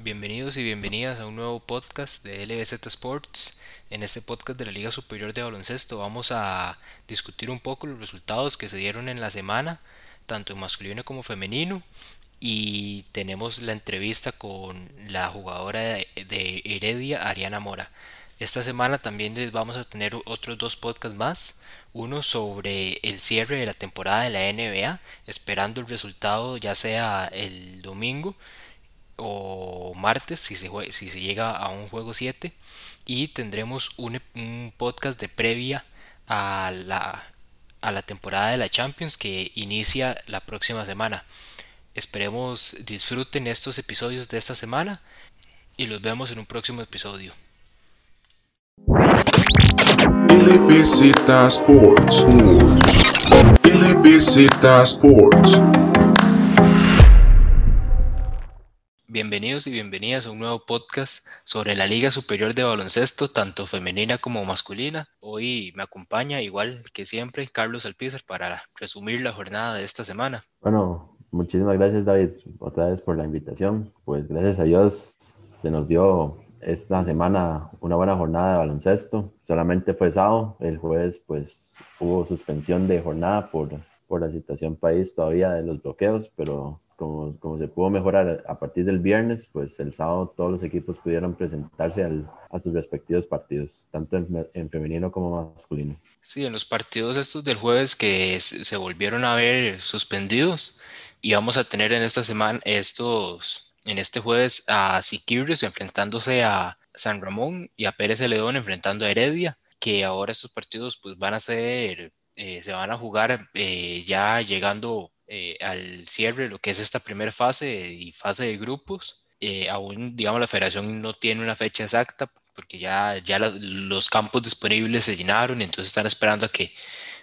Bienvenidos y bienvenidas a un nuevo podcast de LBZ Sports. En este podcast de la Liga Superior de Baloncesto vamos a discutir un poco los resultados que se dieron en la semana, tanto en masculino como femenino. Y tenemos la entrevista con la jugadora de Heredia, Ariana Mora. Esta semana también vamos a tener otros dos podcasts más. Uno sobre el cierre de la temporada de la NBA, esperando el resultado ya sea el domingo o martes si se, si se llega a un juego 7 y tendremos un, un, podcast de previa a la, a la temporada de la Champions que inicia la próxima semana. Esperemos disfruten estos episodios de esta semana y los vemos en un próximo episodio. Bienvenidos y bienvenidas a un nuevo podcast sobre la Liga Superior de Baloncesto, tanto femenina como masculina. Hoy me acompaña, igual que siempre, Carlos Alpizar para resumir la jornada de esta semana. Bueno, muchísimas gracias David otra vez por la invitación. Pues gracias a Dios se nos dio esta semana una buena jornada de baloncesto. Solamente fue sábado, el jueves pues hubo suspensión de jornada por, por la situación país todavía de los bloqueos, pero como, como, se pudo mejorar a partir del viernes, pues el sábado todos los equipos pudieron presentarse al, a sus respectivos partidos, tanto en, femenino como masculino. Sí, en los partidos estos del jueves que se volvieron a ver suspendidos y vamos a tener en esta semana estos, en este jueves a Siquirrios enfrentándose a San Ramón y a Pérez Celedón enfrentando a Heredia, que ahora estos partidos pues van a ser, eh, se van a jugar eh, ya llegando eh, al cierre lo que es esta primera fase y fase de grupos. Eh, aún, digamos, la federación no tiene una fecha exacta porque ya, ya los campos disponibles se llenaron, entonces están esperando a que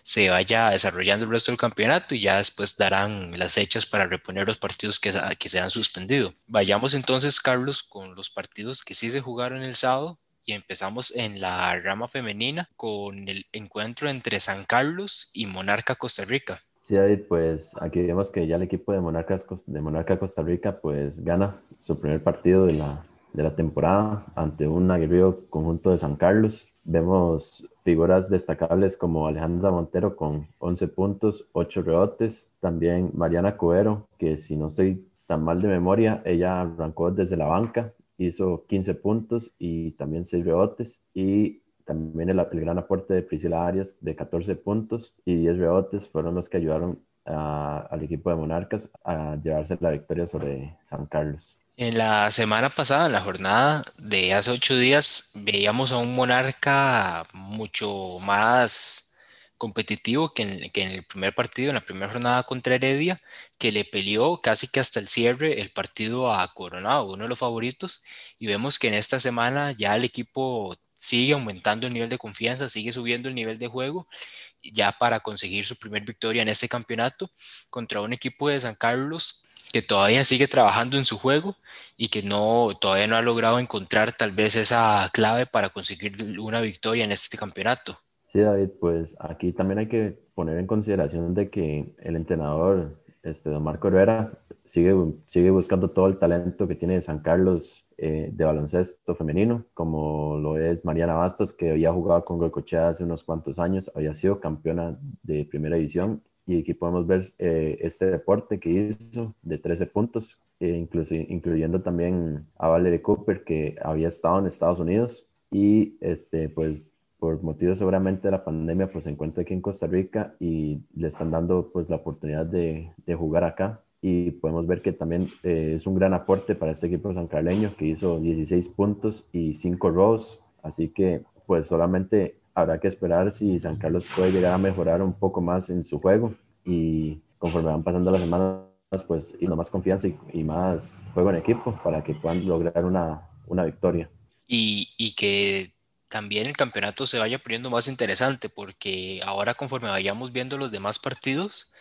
se vaya desarrollando el resto del campeonato y ya después darán las fechas para reponer los partidos que, que se han suspendido. Vayamos entonces, Carlos, con los partidos que sí se jugaron el sábado y empezamos en la rama femenina con el encuentro entre San Carlos y Monarca Costa Rica. Sí, David, pues aquí vemos que ya el equipo de Monarcas de Monarca Costa Rica pues gana su primer partido de la, de la temporada ante un aguerrido conjunto de San Carlos. Vemos figuras destacables como Alejandra Montero con 11 puntos, 8 rebotes. También Mariana Coero, que si no estoy tan mal de memoria, ella arrancó desde la banca, hizo 15 puntos y también 6 rebotes. Y también el, gran aporte de Priscila Arias de 14 puntos y 10 rebotes fueron los que ayudaron al equipo de Monarcas a llevarse la victoria sobre San Carlos. En la semana pasada, en la jornada de hace ocho días, veíamos a un Monarca mucho más competitivo que en, el primer partido, en la primera jornada contra Heredia, que le peleó casi que hasta el cierre el partido a Coronado, uno de los favoritos, y vemos que en esta semana ya el equipo sigue aumentando el nivel de confianza, sigue subiendo el nivel de juego, ya para conseguir su primer victoria en este campeonato contra un equipo de San Carlos que todavía sigue trabajando en su juego y que no todavía no ha logrado encontrar tal vez esa clave para conseguir una victoria en este campeonato. Sí, David, pues aquí también hay que poner en consideración de que el entrenador, este, don Marco Herrera, sigue, sigue buscando todo el talento que tiene San Carlos eh, de baloncesto femenino, como lo es Mariana Bastos, que había jugado con Goicochea hace unos cuantos años, había sido campeona de primera división, y aquí podemos ver eh, este deporte que hizo de 13 puntos, eh, incluso, incluyendo también a Valerie Cooper, que había estado en Estados Unidos, y este, pues por motivos seguramente de la pandemia, pues se encuentra aquí en Costa Rica y le están dando pues la oportunidad de, de jugar acá. Y podemos ver que también eh, es un gran aporte para este equipo sancarleño que hizo 16 puntos y 5 robos. Así que pues solamente habrá que esperar si San Carlos puede llegar a mejorar un poco más en su juego y conforme van pasando las semanas, pues y más confianza y, y, más juego en equipo para que puedan lograr una, una victoria. Y, y que también el campeonato se vaya poniendo más interesante, porque ahora conforme vayamos viendo los demás partidos,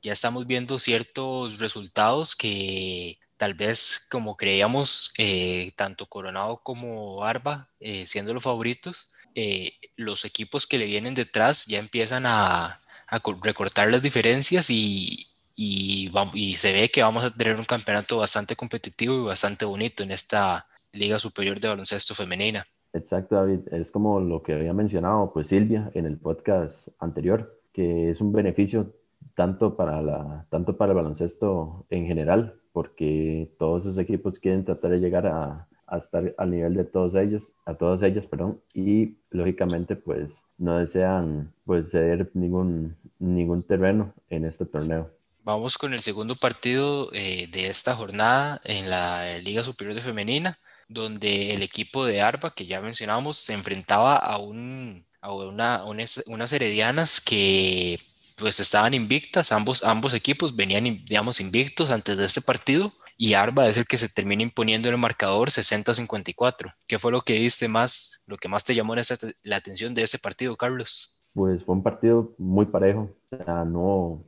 ya estamos viendo ciertos resultados que tal vez como creíamos, eh, tanto Coronado como Arba eh, siendo los favoritos, eh, los equipos que le vienen detrás ya empiezan a, a recortar las diferencias y, y, y se ve que vamos a tener un campeonato bastante competitivo y bastante bonito en esta Liga Superior de Baloncesto Femenina. Exacto, David. Es como lo que había mencionado, pues Silvia, en el podcast anterior, que es un beneficio tanto para, la, tanto para el baloncesto en general, porque todos esos equipos quieren tratar de llegar a, a estar al nivel de todos ellos, a todas ellas, perdón, y lógicamente pues no desean pues ceder ningún, ningún terreno en este torneo. Vamos con el segundo partido eh, de esta jornada en la Liga Superior de Femenina donde el equipo de Arba, que ya mencionábamos, se enfrentaba a, un, a una, unas heredianas que pues estaban invictas, ambos, ambos equipos venían, digamos, invictos antes de este partido, y Arba es el que se termina imponiendo en el marcador 60-54. ¿Qué fue lo que viste más, lo que más te llamó la atención de ese partido, Carlos? Pues fue un partido muy parejo, o sea, no,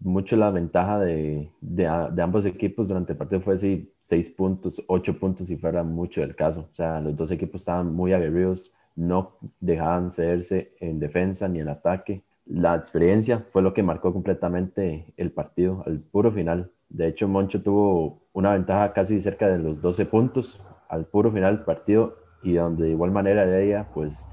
mucho la ventaja de, de, ambos equipos durante el partido fue así, seis puntos, ocho puntos si fuera mucho del caso. O sea, los dos equipos estaban muy aguerridos, no dejaban cederse en defensa ni en ataque. La experiencia fue lo que marcó completamente el partido al puro final. De hecho, Moncho tuvo una ventaja casi cerca de los 12 puntos al puro final del partido y donde de igual manera ella pues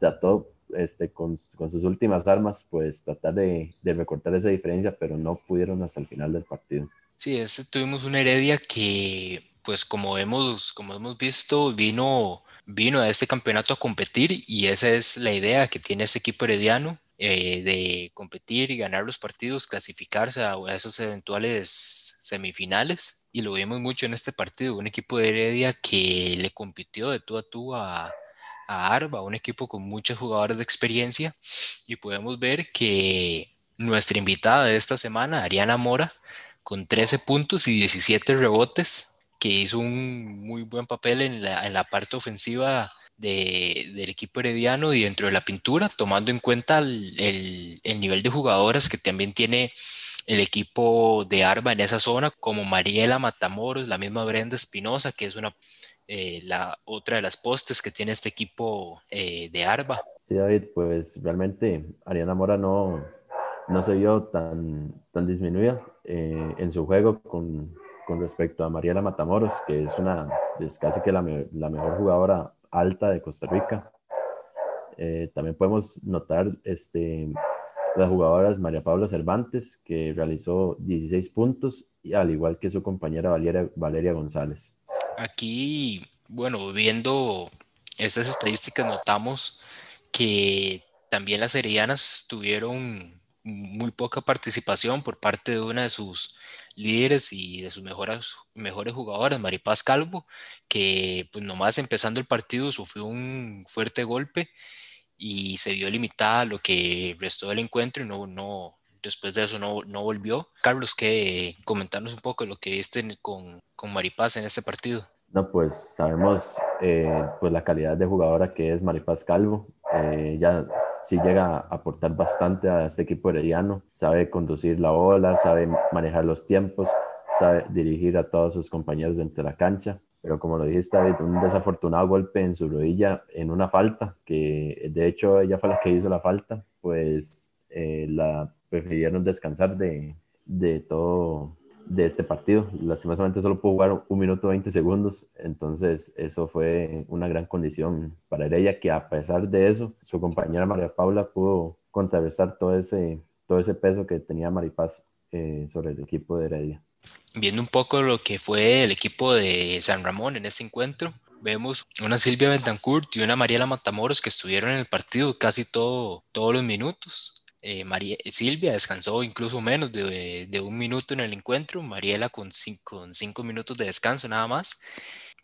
trató este, con, sus últimas armas, pues tratar de, recortar esa diferencia, pero no pudieron hasta el final del partido. Sí, este, tuvimos una Heredia que, pues como hemos, visto, vino, a este campeonato a competir y esa es la idea que tiene este equipo herediano. Eh, de competir y ganar los partidos, clasificarse a, a esos eventuales semifinales. Y lo vimos mucho en este partido, un equipo de Heredia que le compitió de tú a tú a, Arba, un equipo con muchos jugadores de experiencia, y podemos ver que nuestra invitada de esta semana, Ariana Mora, con 13 puntos y 17 rebotes, que hizo un muy buen papel en la, en la parte ofensiva del equipo herediano y dentro de la pintura, tomando en cuenta el, el, nivel de jugadoras que también tiene el equipo de Arba en esa zona, como Mariela Matamoros, la misma Brenda Espinosa, que es una eh, la otra de las postes que tiene este equipo eh, de Arba. Sí, David, pues realmente Ariana Mora no, no se vio tan, tan disminuida eh, en su juego con, con, respecto a Mariela Matamoros, que es, una, es casi que la, la mejor jugadora alta de Costa Rica. también podemos notar este, las jugadoras María Paula Cervantes, que realizó 16 puntos, y al igual que su compañera Valeria, Valeria González. Aquí, bueno, viendo estas estadísticas notamos que también las heredianas tuvieron muy poca participación por parte de una de sus líderes y de sus mejores, mejores jugadoras, Maripaz Calvo, que pues nomás empezando el partido sufrió un fuerte golpe y se vio limitada lo que restó del encuentro y no, después de eso no, no volvió. Carlos, ¿qué comentarnos un poco lo que viste con, con Maripaz en este partido? No, pues sabemos eh, pues la calidad de jugadora que es Maripaz Calvo. Eh, ya sí llega a aportar bastante a este equipo herediano. Sabe conducir la bola, sabe manejar los tiempos, sabe dirigir a todos sus compañeros dentro de la cancha. Pero como lo dijiste, David, un desafortunado golpe en su rodilla en una falta, que de hecho ella fue la que hizo la falta, pues eh, la prefirieron descansar de, de todo de este partido. Lastimosamente solo pudo jugar un minuto 20 segundos, entonces eso fue una gran condición para ella que a pesar de eso, su compañera María Paula pudo contrarrestar todo ese, todo ese peso que tenía Maripaz eh, sobre el equipo de Heredia. Viendo un poco lo que fue el equipo de San Ramón en este encuentro, vemos una Silvia Bentancourt y una Mariela Matamoros que estuvieron en el partido casi todo, todos los minutos eh, María, Silvia descansó incluso menos de, un minuto en el encuentro, Mariela con cinco, minutos de descanso nada más.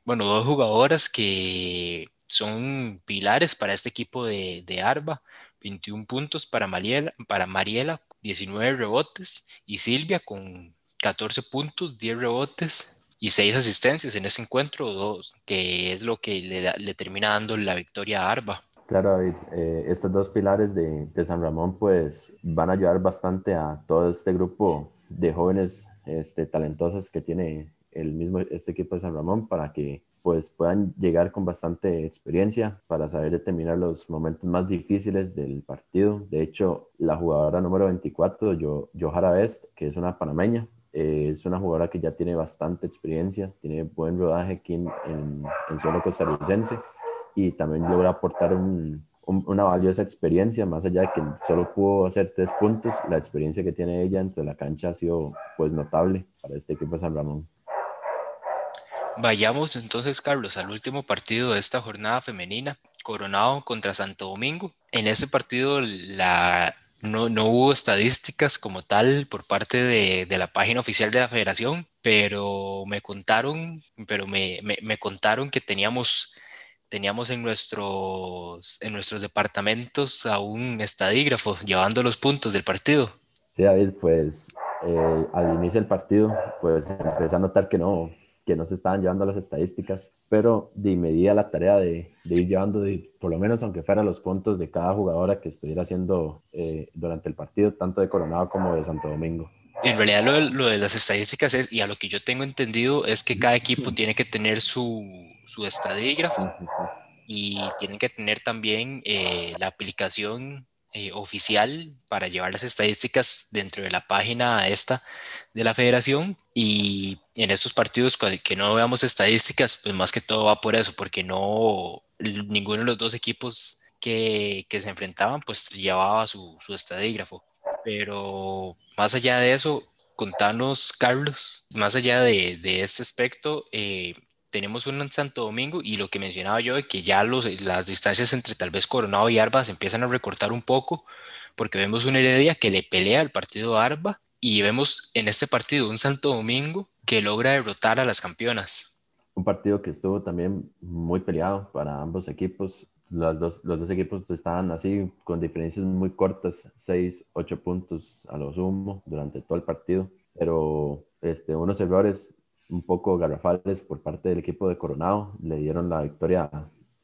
Bueno, dos jugadoras que son pilares para este equipo de, de Arba, 21 puntos para Mariela, para Mariela, 19 rebotes y Silvia con 14 puntos, 10 rebotes y 6 asistencias en ese encuentro, dos, que es lo que le, le termina dando la victoria a Arba. Claro, David, eh, estos dos pilares de, San Ramón pues van a ayudar bastante a todo este grupo de jóvenes este, talentosas que tiene el mismo este equipo de San Ramón para que pues puedan llegar con bastante experiencia para saber determinar los momentos más difíciles del partido. De hecho, la jugadora número 24, yo, Johara Best, que es una panameña, eh, es una jugadora que ya tiene bastante experiencia, tiene buen rodaje aquí en, en, suelo costarricense y también logra aportar una valiosa experiencia, más allá de que solo pudo hacer tres puntos, la experiencia que tiene ella entre la cancha ha sido pues notable para este equipo de San Ramón. Vayamos entonces, Carlos, al último partido de esta jornada femenina, Coronado contra Santo Domingo. En ese partido la, no, hubo estadísticas como tal por parte de, la página oficial de la federación, pero me contaron, pero me, contaron que teníamos, teníamos en, nuestros, en nuestros departamentos a un estadígrafo llevando los puntos del partido. Sí, David, pues eh, al inicio del partido, pues empecé a notar que no, que no se estaban llevando las estadísticas, pero de inmediata la tarea de, ir llevando, por lo menos aunque fuera los puntos de cada jugadora que estuviera haciendo eh, durante el partido, tanto de Coronado como de Santo Domingo. En realidad lo de, lo de, las estadísticas es, y a lo que yo tengo entendido, es que cada equipo tiene que tener su, su estadígrafo y tienen que tener también eh, la aplicación eh, oficial para llevar las estadísticas dentro de la página esta de la federación y en estos partidos que no veamos estadísticas, pues más que todo va por eso, porque no ninguno de los dos equipos que, que se enfrentaban pues llevaba su, su estadígrafo. Pero más allá de eso, contanos, Carlos, más allá de, de este aspecto, eh, tenemos un Santo Domingo y lo que mencionaba yo de que ya los, las distancias entre tal vez Coronado y Arba se empiezan a recortar un poco, porque vemos una Heredia que le pelea al partido Arba y vemos en este partido un Santo Domingo que logra derrotar a las campeonas. Un partido que estuvo también muy peleado para ambos equipos. Los dos, los dos equipos estaban así con diferencias muy cortas, 6, 8 puntos a lo sumo durante todo el partido, pero este, unos errores un poco garrafales por parte del equipo de Coronado le dieron la victoria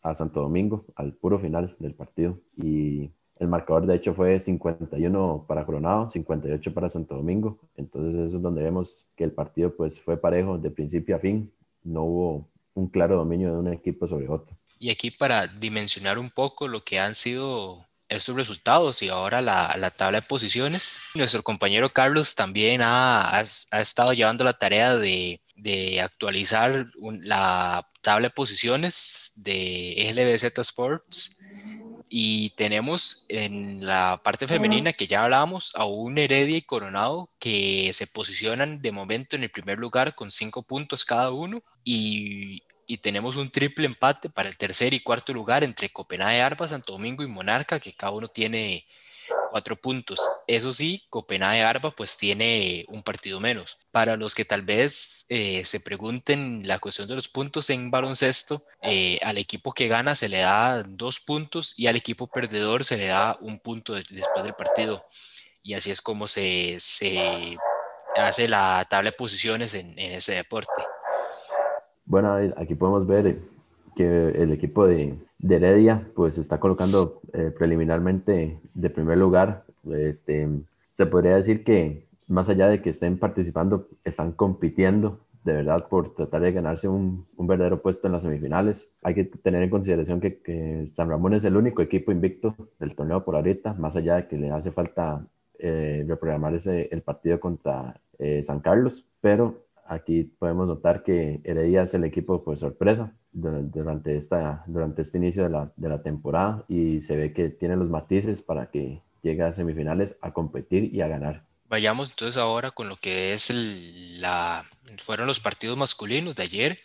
a, Santo Domingo al puro final del partido y el marcador de hecho fue 51 para Coronado, 58 para Santo Domingo. Entonces eso es donde vemos que el partido pues fue parejo de principio a fin. No hubo un claro dominio de un equipo sobre otro. Y aquí para dimensionar un poco lo que han sido estos resultados y ahora la, la tabla de posiciones, nuestro compañero Carlos también ha, ha, estado llevando la tarea de, de actualizar la tabla de posiciones de LBZ Sports. Y tenemos en la parte femenina que ya hablábamos a un Heredia y Coronado que se posicionan de momento en el primer lugar con cinco puntos cada uno. Y, y tenemos un triple empate para el tercer y cuarto lugar entre Copenhague, Arba, Santo Domingo y Monarca que cada uno tiene cuatro puntos. Eso sí, Copenhague Arba pues tiene un partido menos. Para los que tal vez eh, se pregunten la cuestión de los puntos en baloncesto, eh, al equipo que gana se le da dos puntos y al equipo perdedor se le da un punto después del partido. Y así es como se, se hace la tabla de posiciones en, en ese deporte. Bueno, aquí podemos ver que el equipo de, de Heredia pues está colocando eh, preliminarmente de primer lugar. Este, se podría decir que más allá de que estén participando, están compitiendo de verdad por tratar de ganarse un, verdadero puesto en las semifinales. Hay que tener en consideración que, San Ramón es el único equipo invicto del torneo por ahorita, más allá de que le hace falta eh, reprogramar ese, el partido contra eh, San Carlos, pero aquí podemos notar que Heredia es el equipo por sorpresa durante, esta, durante este inicio de la, de la temporada y se ve que tiene los matices para que llegue a semifinales a competir y a ganar. Vayamos entonces ahora con lo que es la, fueron los partidos masculinos de ayer.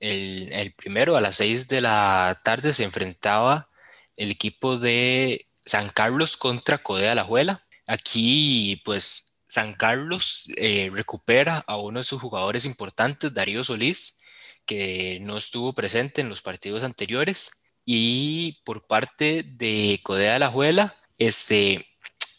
El, el, primero a las 6 de la tarde se enfrentaba el equipo de San Carlos contra Codea La Juela. Aquí pues San Carlos eh, recupera a uno de sus jugadores importantes, Darío Solís, que no estuvo presente en los partidos anteriores. Y por parte de Codea de la Juela, este,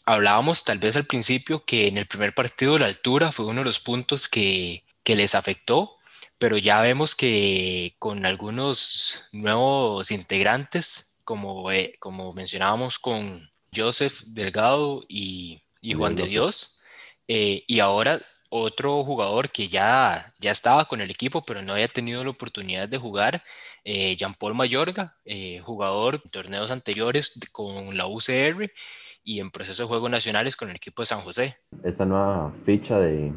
hablábamos tal vez al principio que en el primer partido la altura fue uno de los puntos que, que les afectó, pero ya vemos que con algunos nuevos integrantes, como, eh, como mencionábamos con Joseph Delgado y, y Juan de Dios, eh, y ahora otro jugador que ya, ya estaba con el equipo, pero no había tenido la oportunidad de jugar, eh, Jean-Paul Mayorga, eh, jugador de torneos anteriores con la UCR y en proceso de Juegos Nacionales con el equipo de San José. Esta nueva ficha de,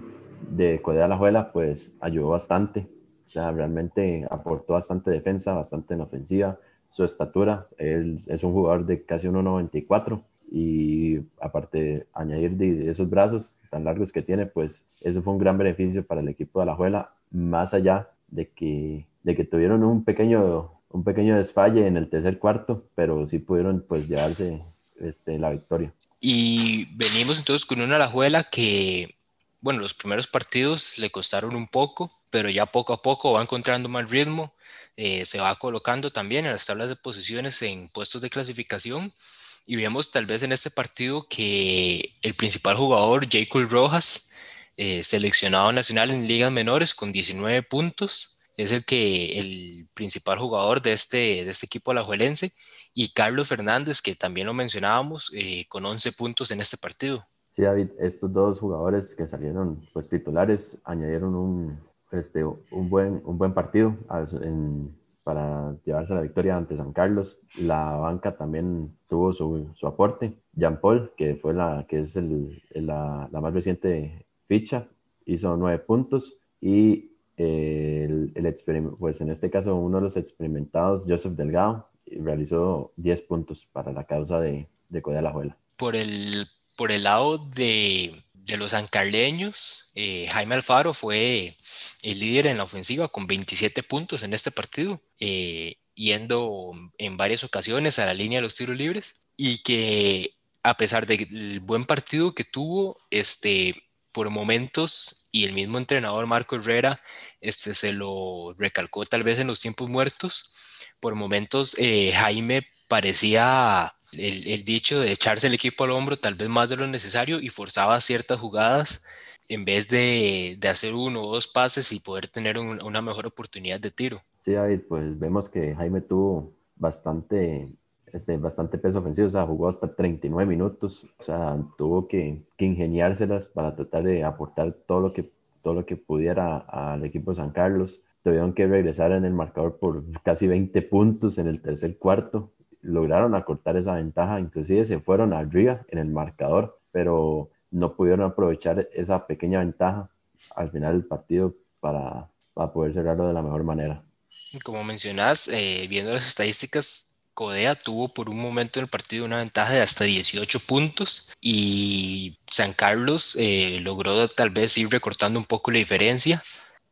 de Codea Alajuela pues ayudó bastante, o sea, realmente aportó bastante defensa, bastante en ofensiva, su estatura, él es un jugador de casi 1.94 y aparte añadir de esos brazos tan largos que tiene, pues eso fue un gran beneficio para el equipo de Alajuela, más allá de que, de que tuvieron un pequeño, un pequeño desfalle en el tercer cuarto, pero sí pudieron pues llevarse este, la victoria. Y venimos entonces con una Alajuela que, bueno, los primeros partidos le costaron un poco, pero ya poco a poco va encontrando más ritmo, eh, se va colocando también en las tablas de posiciones en puestos de clasificación y vemos tal vez en este partido que el principal jugador, Jacob Rojas, eh, seleccionado nacional en ligas menores con 19 puntos, es el que el principal jugador de este, de este equipo alajuelense, y Carlos Fernández, que también lo mencionábamos, eh, con 11 puntos en este partido. Sí, David, estos dos jugadores que salieron pues titulares añadieron un, este, un, buen, un buen partido en, para llevarse la victoria ante San Carlos. La banca también tuvo su, su aporte. Jean Paul, que fue la que es el, la, la, más reciente ficha, hizo nueve puntos y el, el pues en este caso uno de los experimentados, Joseph Delgado, realizó 10 puntos para la causa de, de la Juela. Por el, por el lado de, de los ancarleños, eh, Jaime Alfaro fue el líder en la ofensiva con 27 puntos en este partido, eh, yendo en varias ocasiones a la línea de los tiros libres y que a pesar del buen partido que tuvo, este, por momentos, y el mismo entrenador Marco Herrera este, se lo recalcó tal vez en los tiempos muertos, por momentos eh, Jaime parecía el, dicho de echarse el equipo al hombro tal vez más de lo necesario y forzaba ciertas jugadas en vez de, de hacer uno o dos pases y poder tener una mejor oportunidad de tiro. Sí, David, pues vemos que Jaime tuvo bastante, este, bastante peso ofensivo, o sea, jugó hasta 39 minutos, o sea, tuvo que, que ingeniárselas para tratar de aportar todo lo que, todo lo que pudiera al equipo de San Carlos. Tuvieron que regresar en el marcador por casi 20 puntos en el tercer cuarto, lograron acortar esa ventaja, inclusive se fueron arriba en el marcador, pero no pudieron aprovechar esa pequeña ventaja al final del partido para, para poder cerrarlo de la mejor manera. Como mencionas, eh, viendo las estadísticas, Codea tuvo por un momento en el partido una ventaja de hasta 18 puntos y San Carlos eh, logró tal vez ir recortando un poco la diferencia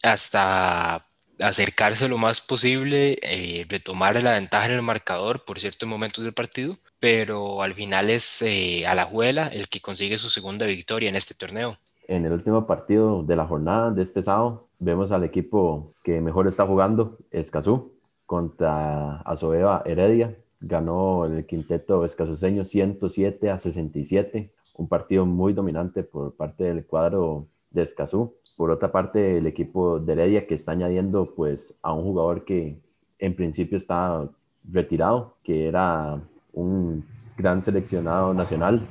hasta acercarse lo más posible, eh, retomar la ventaja en el marcador por ciertos momentos del partido, pero al final es eh, Alajuela el que consigue su segunda victoria en este torneo. En el último partido de la jornada de este sábado, vemos al equipo que mejor está jugando, Escazú, contra Azoeva Heredia. Ganó el quinteto escazuseño 107 a 67, un partido muy dominante por parte del cuadro de Escazú. Por otra parte, el equipo de Heredia que está añadiendo pues a un jugador que en principio está retirado, que era un gran seleccionado nacional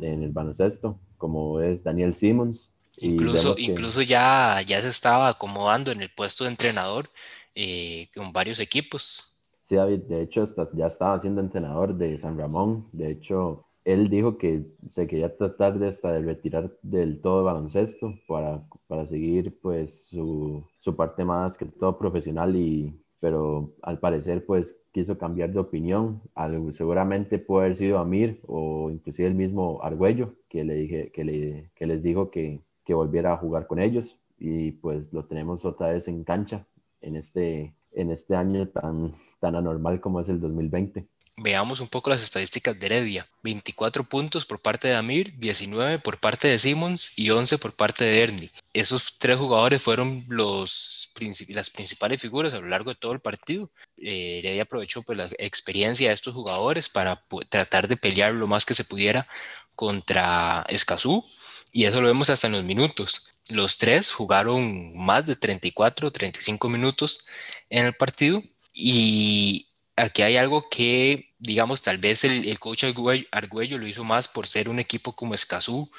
en el baloncesto, como es Daniel Simmons. Incluso, incluso ya, ya se estaba acomodando en el puesto de entrenador eh, con varios equipos. Sí, David, de hecho ya estaba siendo entrenador de San Ramón. De hecho, él dijo que se quería tratar de hasta de retirar del todo baloncesto para, para seguir pues su, su, parte más que todo profesional y pero al parecer pues quiso cambiar de opinión. Algo, seguramente puede haber sido Amir o inclusive el mismo Argüello que le dije que, le, que les dijo que, que volviera a jugar con ellos. Y pues lo tenemos otra vez en cancha en este en este año tan tan anormal como es el 2020 veamos un poco las estadísticas de Heredia. 24 puntos por parte de Amir, 19 por parte de Simmons y 11 por parte de Ernie. Esos tres jugadores fueron los, las principales figuras a lo largo de todo el partido. Eh, Heredia aprovechó pues, la experiencia de estos jugadores para tratar de pelear lo más que se pudiera contra Escazú y eso lo vemos hasta en los minutos. Los tres jugaron más de 34, 35 minutos en el partido y aquí hay algo que, digamos, tal vez el, el coach Argüello, lo hizo más por ser un equipo como Escazú,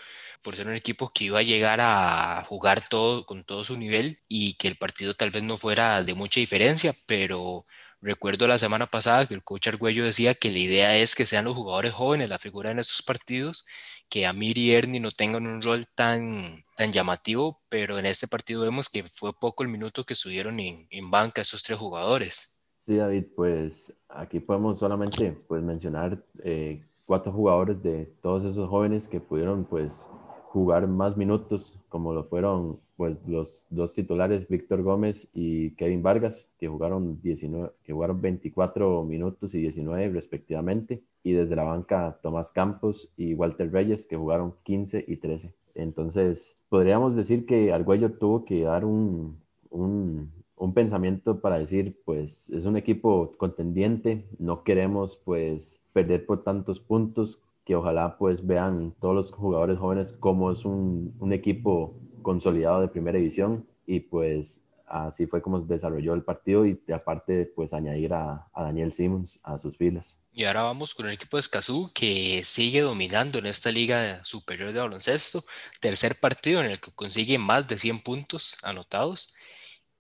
por ser un equipo que iba a llegar a jugar todo con todo su nivel y que el partido tal vez no fuera de mucha diferencia, pero recuerdo la semana pasada que el coach Argüello decía que la idea es que sean los jugadores jóvenes la figura en estos partidos, que Amir y Ernie no tengan un rol tan, tan llamativo, pero en este partido vemos que fue poco el minuto que estuvieron en, en banca esos tres jugadores. Sí, David, pues aquí podemos solamente pues, mencionar eh, cuatro jugadores de todos esos jóvenes que pudieron pues jugar más minutos, como lo fueron pues los dos titulares, Víctor Gómez y Kevin Vargas, que jugaron, 19, que jugaron 24 minutos y 19 respectivamente, y desde la banca Tomás Campos y Walter Reyes, que jugaron 15 y 13. Entonces, podríamos decir que Argüello tuvo que dar un, un, un pensamiento para decir, pues es un equipo contendiente, no queremos pues perder por tantos puntos, que ojalá pues vean todos los jugadores jóvenes como es un, un equipo consolidado de primera división y pues así fue como se desarrolló el partido y aparte pues añadir a, a, Daniel Simmons a sus filas. Y ahora vamos con el equipo de Escazú que sigue dominando en esta liga superior de baloncesto, tercer partido en el que consigue más de 100 puntos anotados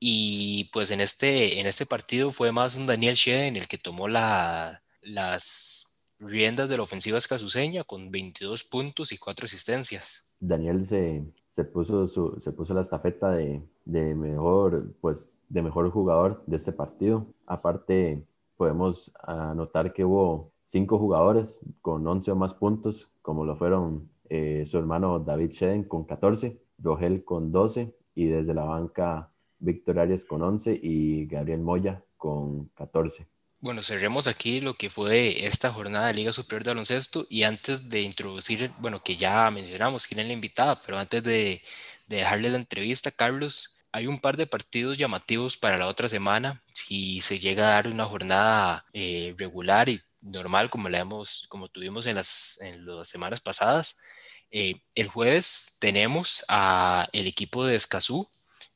y pues en este, en este partido fue más un Daniel en el que tomó la, las riendas de la ofensiva escazuseña con 22 puntos y 4 asistencias. Daniel se, se puso, su, se puso la estafeta de, de, mejor, pues, de mejor jugador de este partido. Aparte, podemos anotar que hubo cinco jugadores con 11 o más puntos, como lo fueron eh, su hermano David Sheden con 14, Rogel con 12 y desde la banca Víctor Arias con 11 y Gabriel Moya con 14. Bueno, cerremos aquí lo que fue esta jornada de Liga Superior de Baloncesto y antes de introducir, bueno, que ya mencionamos quién es la invitada, pero antes de, dejarle la entrevista, Carlos, hay un par de partidos llamativos para la otra semana. Si se llega a dar una jornada eh, regular y normal como la hemos, como tuvimos en las, en las semanas pasadas, eh, el jueves tenemos a el equipo de Escazú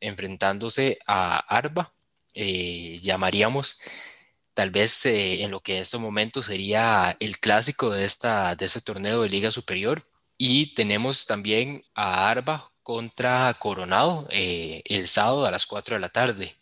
enfrentándose a Arba. Eh, llamaríamos tal vez eh, en lo que en estos momentos sería el clásico de, esta, de este torneo de Liga Superior. Y tenemos también a Arba contra Coronado eh, el sábado a las 4 de la tarde.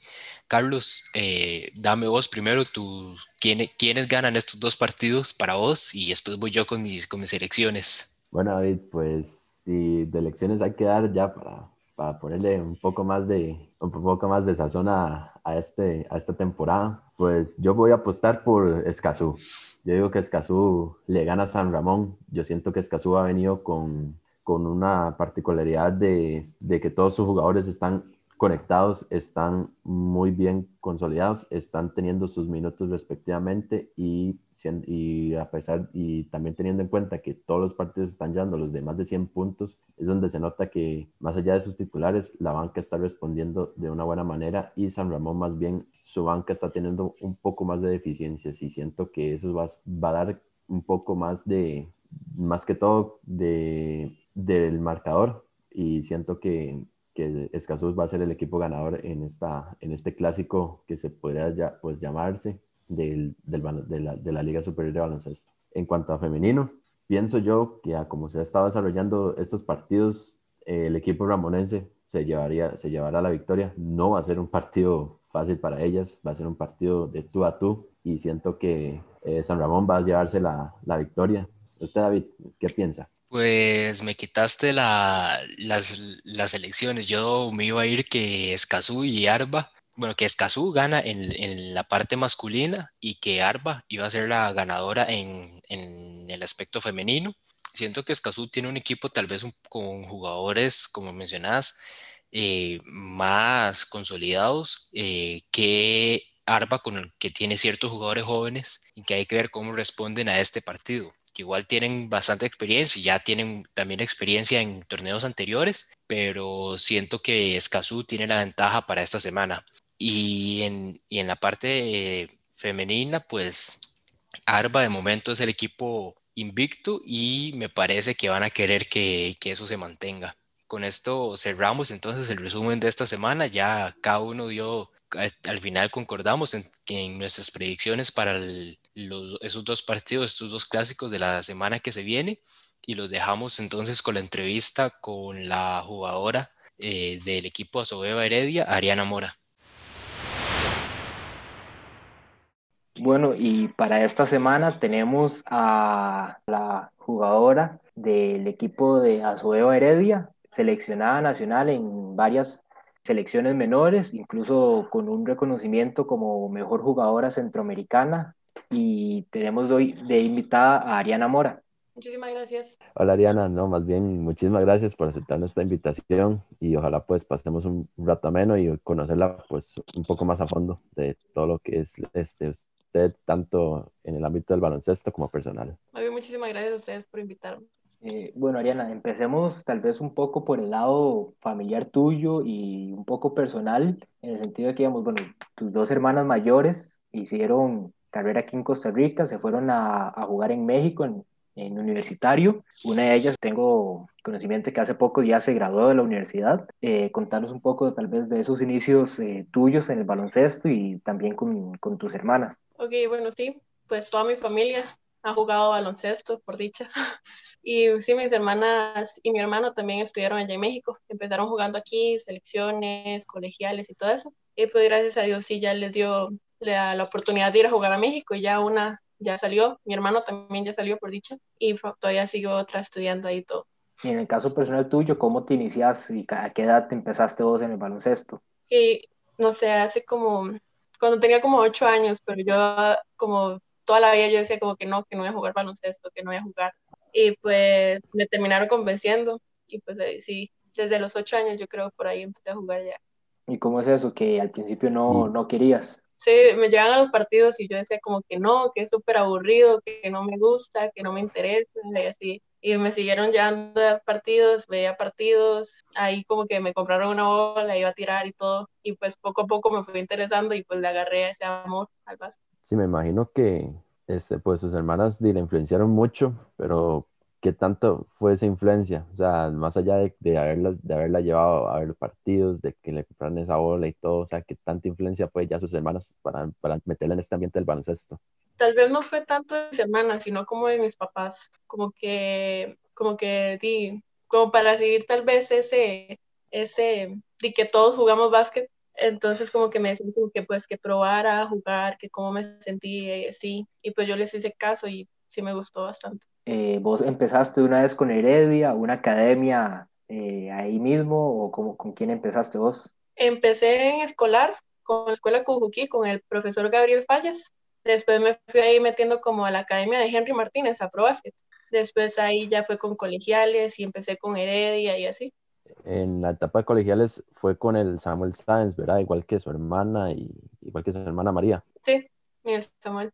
Carlos, eh, dame vos primero tu, ¿quién, quiénes ganan estos dos partidos para vos y después voy yo con mis, con mis elecciones. Bueno, David, pues si de elecciones hay que dar ya para, para ponerle un poco más de, un poco más de sazón a, a, este, a esta temporada, pues yo voy a apostar por Escazú. Yo digo que Escazú le gana a San Ramón. Yo siento que Escazú ha venido con, con una particularidad de, de que todos sus jugadores están conectados, están muy bien consolidados, están teniendo sus minutos respectivamente y, y a pesar y también teniendo en cuenta que todos los partidos están llevando los de más de 100 puntos, es donde se nota que más allá de sus titulares, la banca está respondiendo de una buena manera y San Ramón más bien su banca está teniendo un poco más de deficiencias y siento que eso va, va a dar un poco más de, más que todo de, del marcador y siento que que Escazú va a ser el equipo ganador en, esta, en este clásico que se podría ya, pues, llamarse del, del, de, la, de, la, Liga Superior de Baloncesto. En cuanto a femenino, pienso yo que como se ha estado desarrollando estos partidos, el equipo ramonense se, llevaría, se llevará la victoria. No va a ser un partido fácil para ellas, va a ser un partido de tú a tú y siento que eh, San Ramón va a llevarse la, la victoria. ¿Usted, David, qué piensa? Pues me quitaste la, las, las, elecciones. Yo me iba a ir que Escazú y Arba, bueno, que Escazú gana en, en, la parte masculina y que Arba iba a ser la ganadora en, en el aspecto femenino. Siento que Escazú tiene un equipo tal vez con jugadores, como mencionas, eh, más consolidados eh, que Arba, con el que tiene ciertos jugadores jóvenes y que hay que ver cómo responden a este partido que igual tienen bastante experiencia y ya tienen también experiencia en torneos anteriores, pero siento que Escazú tiene la ventaja para esta semana. Y en, y en la parte femenina, pues Arba de momento es el equipo invicto y me parece que van a querer que, que eso se mantenga. Con esto cerramos entonces el resumen de esta semana. Ya cada uno dio al final concordamos en, en nuestras predicciones para los, esos dos partidos, estos dos clásicos de la semana que se viene. y los dejamos entonces con la entrevista con la jugadora eh, del equipo Asobeba Heredia, Ariana Mora. Bueno, y para esta semana tenemos a la jugadora del equipo de Azueo Heredia, seleccionada nacional en varias selecciones menores, incluso con un reconocimiento como mejor jugadora centroamericana. Y tenemos hoy de invitada a Ariana Mora. Muchísimas gracias. Hola Ariana, no, más bien muchísimas gracias por aceptar nuestra invitación y ojalá pues pasemos un rato ameno y conocerla pues un poco más a fondo de todo lo que es este usted tanto en el ámbito del baloncesto como personal. muchísimas gracias a ustedes por invitarme. Eh, bueno, Ariana, empecemos tal vez un poco por el lado familiar tuyo y un poco personal, en el sentido de que, digamos, bueno, tus dos hermanas mayores hicieron carrera aquí en Costa Rica, se fueron a, a jugar en México, en, en, universitario. Una de ellas tengo conocimiento que hace poco ya se graduó de la universidad. Eh, contanos un poco tal vez de esos inicios eh, tuyos en el baloncesto y también con, con tus hermanas. Ok, bueno, sí, pues toda mi familia ha jugado baloncesto, por dicha. Y sí, mis hermanas y mi hermano también estudiaron allá en México. Empezaron jugando aquí, selecciones, colegiales y todo eso. Y pues gracias a Dios sí ya les dio la, la oportunidad de ir a jugar a México y ya una ya salió, mi hermano también ya salió por dicha y todavía sigue otra estudiando ahí todo. Y en el caso personal tuyo, ¿cómo te iniciaste y a qué edad te empezaste vos en el baloncesto? Y no sé, hace como, cuando tenía como ocho años, pero yo como toda la vida yo decía como que no, que no voy a jugar baloncesto, que no voy a jugar. Y pues me terminaron convenciendo y pues sí, desde los ocho años yo creo por ahí empecé a jugar ya. ¿Y cómo es eso? Que al principio no, no querías. Sí, me llegan a los partidos y yo decía como que no, que es súper aburrido, que no me gusta, que no me interesa y así. Y me siguieron llevando a partidos, veía partidos, ahí como que me compraron una bola, iba a tirar y todo. Y pues poco a poco me fui interesando y pues le agarré ese amor al básquet. Sí, me imagino que este, pues sus hermanas le influenciaron mucho, pero ¿qué tanto fue esa influencia? O sea, más allá de, de, haberla, de haberla llevado a ver partidos, de que le compraran esa bola y todo, o sea, ¿qué tanta influencia fue ya sus hermanas para, para meterla en este ambiente del baloncesto? Tal vez no fue tanto de mis hermanas, sino como de mis papás, como que, como que, di, como para seguir tal vez ese, ese, de que todos jugamos básquet, entonces como que me decían que pues que probara a jugar, que cómo me sentía y así, y pues yo les hice caso y sí me gustó bastante. Eh, ¿Vos empezaste una vez con Heredia, una academia eh, ahí mismo o como, con quién empezaste vos? Empecé en escolar, con la escuela Cujuquí, con el profesor Gabriel Fallas. Después me fui ahí metiendo como a la academia de Henry Martínez, a ProBasket. Después ahí ya fue con colegiales y empecé con Heredia y así. En la etapa de colegiales fue con el Samuel Sáenz, ¿verdad? Igual que su hermana y igual que su hermana María. Sí, el Samuel.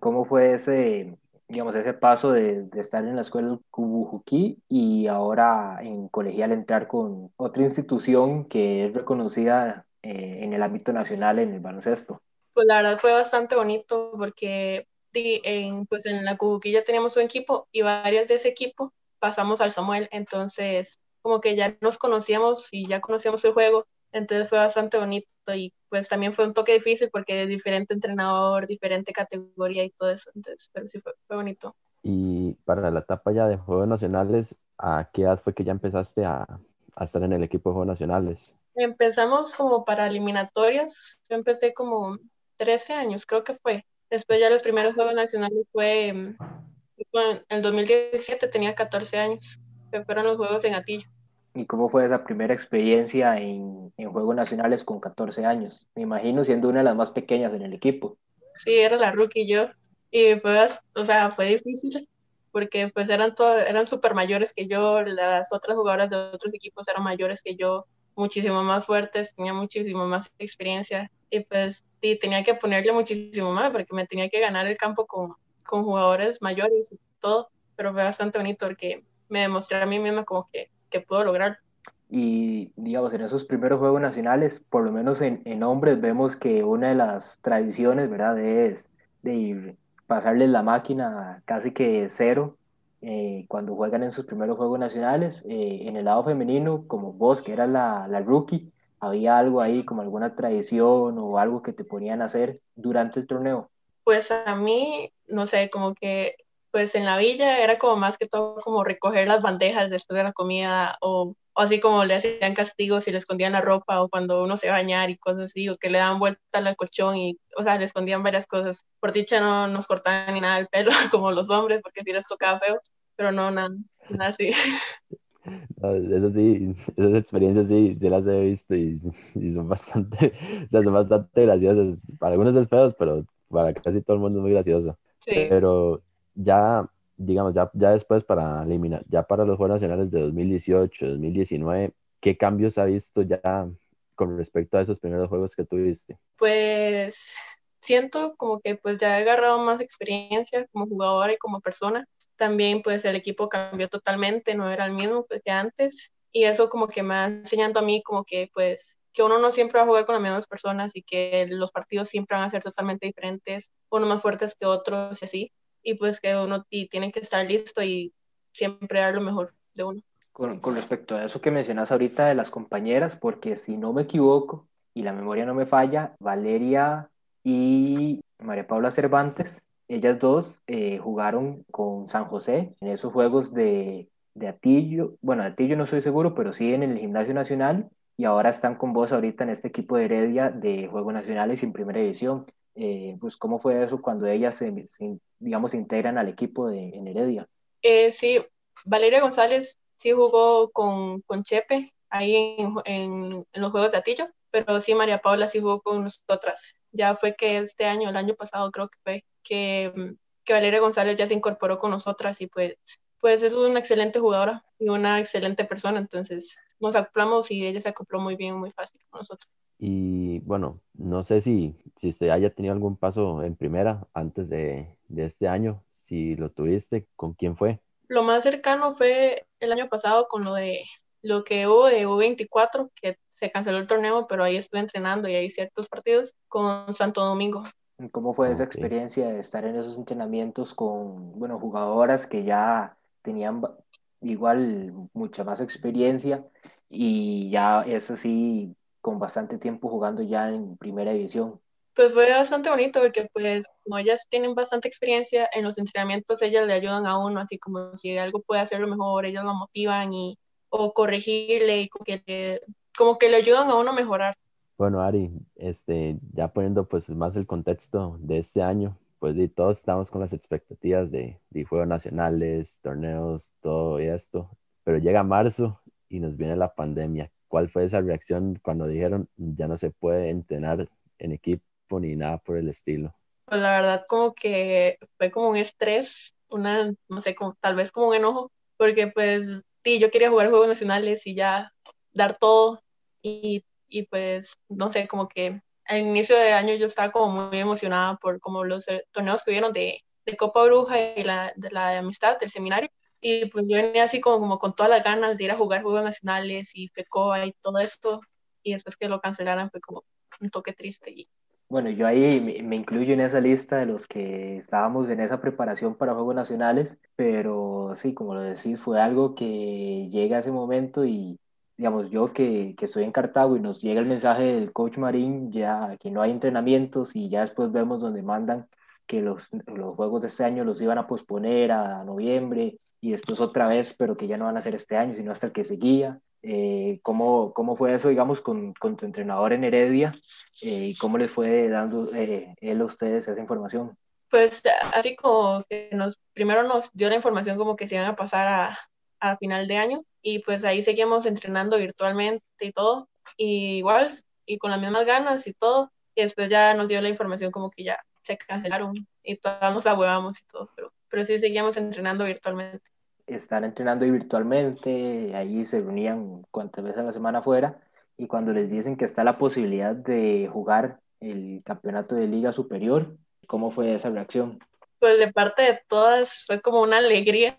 ¿Cómo fue ese, digamos, ese paso de, de estar en la escuela Kubujuki y ahora en colegial entrar con otra institución que es reconocida eh, en el ámbito nacional en el baloncesto? Pues la verdad fue bastante bonito porque en, pues en la Kubujuki ya teníamos un equipo y varios de ese equipo pasamos al Samuel, entonces como que ya nos conocíamos y ya conocíamos el juego, entonces fue bastante bonito y pues también fue un toque difícil porque diferente entrenador, diferente categoría y todo eso, entonces, pero sí fue, fue bonito. Y para la etapa ya de Juegos Nacionales, ¿a qué edad fue que ya empezaste a, a estar en el equipo de Juegos Nacionales? Empezamos como para eliminatorias, yo empecé como 13 años, creo que fue. Después ya los primeros Juegos Nacionales fue en el 2017, tenía 14 años, que fueron los Juegos en Atillo. ¿Y cómo fue esa primera experiencia en, en, Juegos Nacionales con 14 años? Me imagino siendo una de las más pequeñas en el equipo. Sí, era la rookie yo. Y fue, o sea, fue difícil porque pues eran todo, eran súper mayores que yo, las otras jugadoras de otros equipos eran mayores que yo, muchísimo más fuertes, tenía muchísimo más experiencia y pues sí, tenía que ponerle muchísimo más porque me tenía que ganar el campo con, con jugadores mayores y todo, pero fue bastante bonito porque me demostré a mí misma como que que puedo lograr. Y digamos, en esos primeros Juegos Nacionales, por lo menos en, en hombres, vemos que una de las tradiciones, ¿verdad?, es de pasarles la máquina casi que cero eh, cuando juegan en sus primeros Juegos Nacionales. Eh, en el lado femenino, como vos, que eras la, la rookie, ¿había algo ahí, como alguna tradición o algo que te ponían a hacer durante el torneo? Pues a mí, no sé, como que pues en la villa era como más que todo como recoger las bandejas después de la comida o, así como le hacían castigos y le escondían la ropa o cuando uno se bañar y cosas así o que le daban vuelta al colchón y, o sea, le escondían varias cosas. Por dicha no nos cortaban ni nada el pelo como los hombres porque sí les tocaba feo, pero no, nada, nada así. eso sí, esas experiencias sí, sí las he visto y, son bastante, o sea, son bastante graciosas. Para algunos es feos, pero para casi todo el mundo es muy gracioso. Sí. Pero ya, digamos, ya, ya después para eliminar, ya para los Juegos Nacionales de 2018, 2019, ¿qué cambios ha visto ya con respecto a esos primeros juegos que tuviste? Pues siento como que pues ya he agarrado más experiencia como jugadora y como persona. También pues el equipo cambió totalmente, no era el mismo que antes. Y eso como que me ha enseñado a mí como que pues que uno no siempre va a jugar con las mismas personas y que los partidos siempre van a ser totalmente diferentes, unos más fuertes que otros y así y pues que uno tiene que estar listo y siempre dar lo mejor de uno. Con, con, respecto a eso que mencionas ahorita de las compañeras, porque si no me equivoco y la memoria no me falla, Valeria y María Paula Cervantes, ellas dos eh, jugaron con San José en esos juegos de, de Atillo, bueno, Atillo no estoy seguro, pero sí en el Gimnasio Nacional y ahora están con vos ahorita en este equipo de Heredia de Juegos Nacionales en Primera División. Eh, pues cómo fue eso cuando ellas se, digamos, integran al equipo de en Heredia. Eh, sí, Valeria González sí jugó con, con Chepe ahí en, en, los Juegos de Atillo, pero sí María Paula sí jugó con nosotras. Ya fue que este año, el año pasado creo que fue, que, que Valeria González ya se incorporó con nosotras y pues, pues es una excelente jugadora y una excelente persona, entonces nos acoplamos y ella se acopló muy bien, muy fácil con nosotros. Y bueno, no sé si, si usted haya tenido algún paso en primera antes de, de este año, si lo tuviste, ¿con quién fue? Lo más cercano fue el año pasado con lo de lo que hubo de U24, que se canceló el torneo, pero ahí estuve entrenando y hay ciertos partidos con Santo Domingo. ¿Cómo fue esa experiencia de estar en esos entrenamientos con, bueno, jugadoras que ya tenían igual mucha más experiencia y ya es así con bastante tiempo jugando ya en primera división. Pues fue bastante bonito porque pues como ellas tienen bastante experiencia en los entrenamientos, ellas le ayudan a uno, así como si algo puede hacerlo mejor, ellas lo motivan y o corregirle y como que le, como que le ayudan a uno a mejorar. Bueno, Ari, este, ya poniendo pues más el contexto de este año, pues y todos estamos con las expectativas de, de juegos nacionales, torneos, todo esto, pero llega marzo y nos viene la pandemia. ¿Cuál fue esa reacción cuando dijeron ya no se puede entrenar en equipo ni nada por el estilo? Pues la verdad como que fue como un estrés, una, no sé, como, tal vez como un enojo, porque pues sí, yo quería jugar Juegos Nacionales y ya dar todo y, y pues no sé, como que al inicio de año yo estaba como muy emocionada por como los eh, torneos que hubieron de, de Copa Bruja y la, de la de amistad del seminario y pues yo venía así como, como con todas las ganas de ir a jugar Juegos Nacionales y FECOA y todo esto. Y después que lo cancelaran fue como un toque triste. Y... Bueno, yo ahí me, incluyo en esa lista de los que estábamos en esa preparación para Juegos Nacionales, pero sí, como lo decís, fue algo que llega a ese momento y, digamos, yo que, que estoy en Cartago y nos llega el mensaje del coach Marín, ya que no hay entrenamientos y ya después vemos donde mandan que los, los juegos de este año los iban a posponer a noviembre y después otra vez, pero que ya no van a ser este año, sino hasta el que seguía. Eh, ¿cómo, ¿Cómo fue eso, digamos, con, con tu entrenador en Heredia? Eh, ¿Y cómo les fue dando eh, él a ustedes esa información? Pues así como que nos, primero nos dio la información como que se iban a pasar a, a final de año y pues ahí seguimos entrenando virtualmente y todo, y igual, y con las mismas ganas y todo, y después ya nos dio la información como que ya se cancelaron y todos nos ahuevamos y todo, pero pero sí seguíamos entrenando virtualmente. Están entrenando virtualmente, ahí se reunían cuantas veces a la semana fuera, y cuando les dicen que está la posibilidad de jugar el campeonato de liga superior, ¿cómo fue esa reacción? Pues de parte de todas fue como una alegría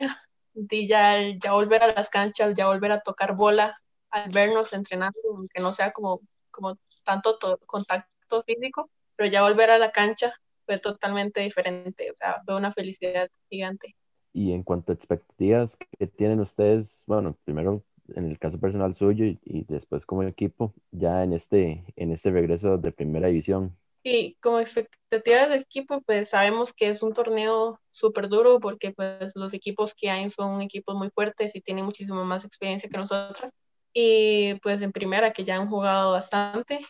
de ya, ya volver a las canchas, ya volver a tocar bola, al vernos entrenando, aunque no sea como, como tanto contacto físico, pero ya volver a la cancha fue totalmente diferente, o sea, fue una felicidad gigante. Y en cuanto a expectativas que tienen ustedes, bueno, primero en el caso personal suyo y, después como equipo, ya en este, en este regreso de primera división, Y como expectativa del equipo, pues sabemos que es un torneo súper duro porque pues los equipos que hay son equipos muy fuertes y tienen muchísimo más experiencia que nosotras. Y pues en primera que ya han jugado bastante,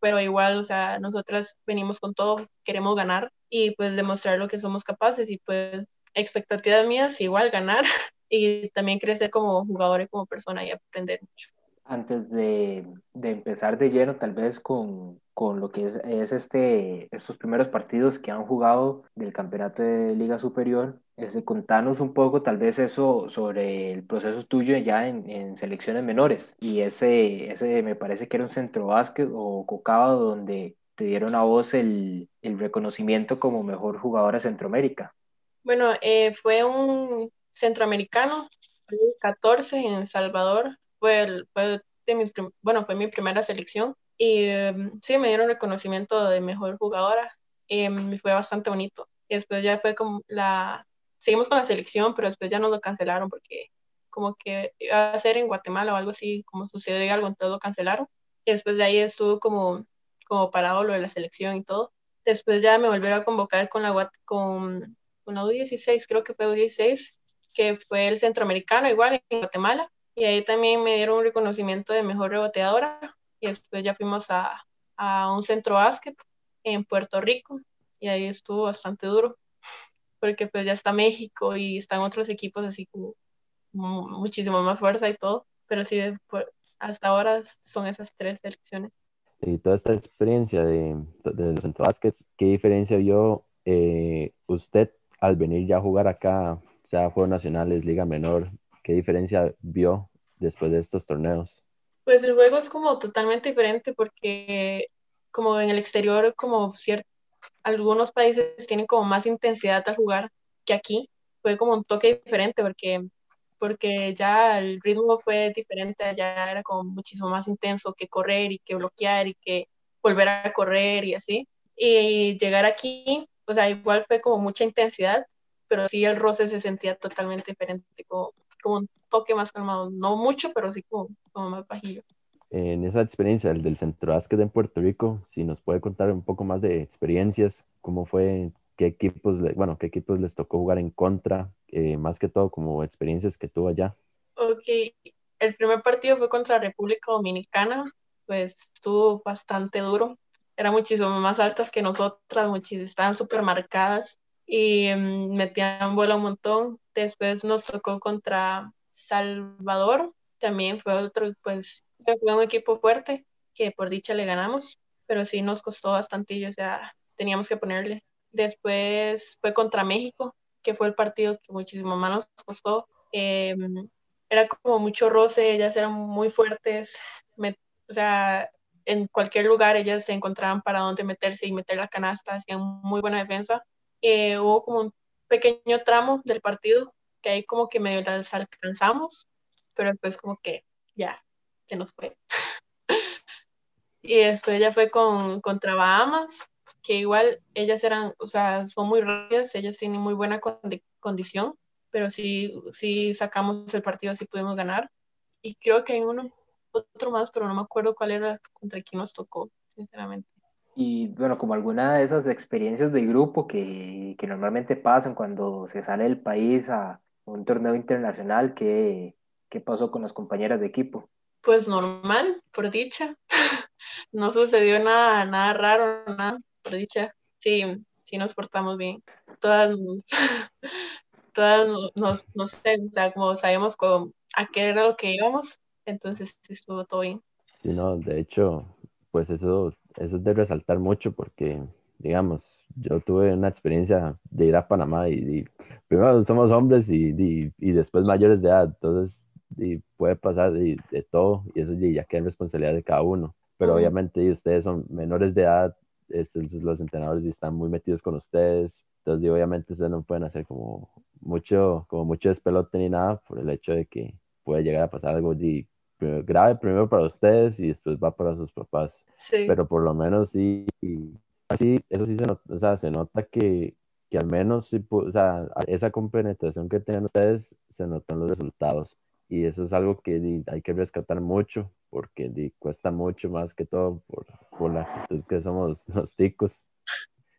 pero igual, o sea, nosotras venimos con todo, queremos ganar y pues demostrar lo que somos capaces y pues expectativas mías igual ganar y también crecer como jugador y como persona y aprender mucho. Antes de, de empezar de lleno, tal vez con, con lo que es, es, este, estos primeros partidos que han jugado del campeonato de Liga Superior, este, contanos un poco tal vez eso sobre el proceso tuyo ya en, en, selecciones menores y ese, ese me parece que era un centro básquet o cocaba donde te dieron a vos el, el reconocimiento como mejor jugadora de Centroamérica. Bueno, eh, fue un centroamericano, 14 en El Salvador, fue, el, fue de bueno, fue mi primera selección y em, sí, me dieron reconocimiento de mejor jugadora em, fue bastante bonito. Y después ya fue como la, seguimos con la selección, pero después ya nos lo cancelaron porque como que iba a ser en Guatemala o algo así, como sucedió algo, entonces lo cancelaron. Y después de ahí estuvo como, como parado lo de la selección y todo. Después ya me volvieron a convocar con la, con, con la U16, creo que fue U16, que fue el centroamericano igual en Guatemala y ahí también me dieron un reconocimiento de mejor reboteadora y después ya fuimos a, a un centro básquet en Puerto Rico y ahí estuvo bastante duro porque pues ya está México y están otros equipos así como, muchísimo más fuerza y todo, pero sí, hasta ahora son esas tres selecciones. Y toda esta experiencia de, de los básquets, ¿qué diferencia vio eh, usted al venir ya a jugar acá, sea Juegos Nacionales, Liga Menor, ¿Qué diferencia vio después de estos torneos? Pues el juego es como totalmente diferente porque como en el exterior, como cierto, algunos países tienen como más intensidad al jugar que aquí. Fue como un toque diferente porque, porque ya el ritmo fue diferente, allá era como muchísimo más intenso que correr y que bloquear y que volver a correr y así. Y llegar aquí, o sea, igual fue como mucha intensidad, pero sí el roce se sentía totalmente diferente, como como un toque más calmado, no mucho, pero sí como, como más bajillo. En esa experiencia el del centro básquet en Puerto Rico, si nos puede contar un poco más de experiencias, cómo fue, qué equipos, bueno, qué equipos les tocó jugar en contra, eh, más que todo como experiencias que tuvo allá. Ok, el primer partido fue contra República Dominicana, pues estuvo bastante duro, eran muchísimo más altas que nosotras, muchísimo, estaban súper marcadas y mm, metían bola un montón. Después nos tocó contra Salvador, también fue otro, pues fue un equipo fuerte que por dicha le ganamos, pero sí nos costó bastante, o sea, teníamos que ponerle. Después fue contra México, que fue el partido que muchísimo más nos costó. Em, era como mucho roce, ellas eran muy fuertes, o sea, en cualquier lugar ellas se encontraban para dónde meterse y meter la canasta, hacían muy buena defensa eh, hubo como un pequeño tramo del partido que ahí como que medio las alcanzamos, pero después como que ya, se nos fue. y después ya fue con, contra Bahamas, que igual ellas eran, o sea, son muy rápidas, ellas tienen muy buena condición, pero sí, sí sacamos el partido, sí pudimos ganar. Y creo que hay uno, otro más, pero no me acuerdo cuál era contra quién nos tocó, sinceramente. Y bueno, como alguna de esas experiencias de grupo que, que normalmente pasan cuando se sale del país a un torneo internacional, ¿qué, qué pasó con las compañeras de equipo? Pues normal, por dicha. no sucedió nada, nada raro, nada, por dicha. Sí, sí nos portamos bien. Todas nos, todas nos, no sé, o sea, como sabíamos a qué era lo que íbamos, entonces estuvo todo bien. Sí, no, de hecho, pues eso eso es de resaltar mucho porque, digamos, yo tuve una experiencia de ir a Panamá y, primero somos hombres y, y, después mayores de edad, entonces puede pasar de, todo y eso ya queda en responsabilidad de cada uno. Pero obviamente ustedes son menores de edad, entonces los entrenadores están muy metidos con ustedes, entonces obviamente ustedes no pueden hacer como mucho, como mucho despelote ni nada por el hecho de que puede llegar a pasar algo de grave primero para ustedes y después va para sus papás. Pero por lo menos sí, sí eso sí se nota, o sea, se nota que, que al menos sí, o sea, esa compenetración que tienen ustedes se notan los resultados. Y eso es algo que hay que rescatar mucho porque cuesta mucho más que todo por, por, la actitud que somos los ticos.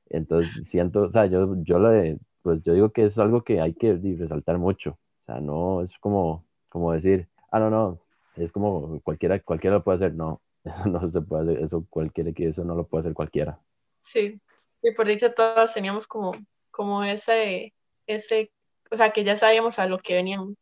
Entonces siento, o sea, yo, yo, le, pues yo digo que es algo que hay que resaltar mucho. O sea, no es como, como decir, ah, no, no, es como cualquiera, cualquiera lo puede hacer. No, eso no se puede hacer, eso cualquiera que eso no lo puede hacer cualquiera. Sí, y por dicho todos teníamos como, como ese, ese, o sea, que ya sabíamos a lo que veníamos,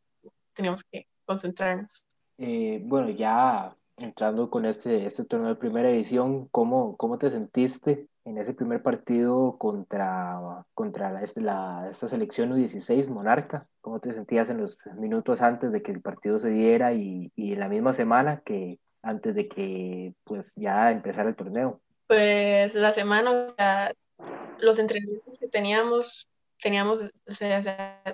teníamos que concentrarnos. Eh, bueno, ya entrando con este, este torneo de primera división, ¿cómo, cómo te sentiste en ese primer partido contra, contra la, este, la, esta selección U16 Monarca? ¿Cómo te sentías en los minutos antes de que el partido se diera y, y en la misma semana que antes de que pues ya empezara el torneo? Pues la semana, o sea, los entrenamientos que teníamos, teníamos, o sea,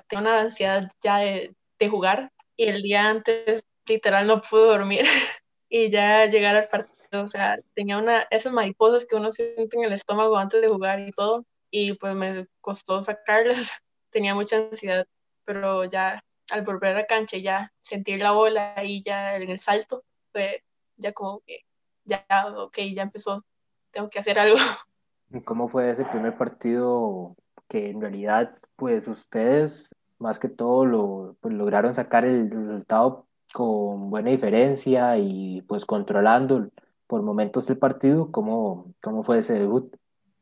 tenía una ansiedad ya de, de jugar y el día antes literal no pude dormir y ya llegar al partido, o sea, tenía una, esas mariposas que uno siente en el estómago antes de jugar y todo, y pues me costó sacarlas, tenía mucha ansiedad, pero ya al volver a la cancha ya sentir la bola y ya en el salto, fue ya como que, ya, ok, ya empezó, tengo que hacer algo. ¿Cómo fue ese primer partido que en realidad, pues ustedes más que todo lo, pues, lograron sacar el resultado con buena diferencia y pues controlando por momentos el partido. ¿Cómo, cómo fue ese debut?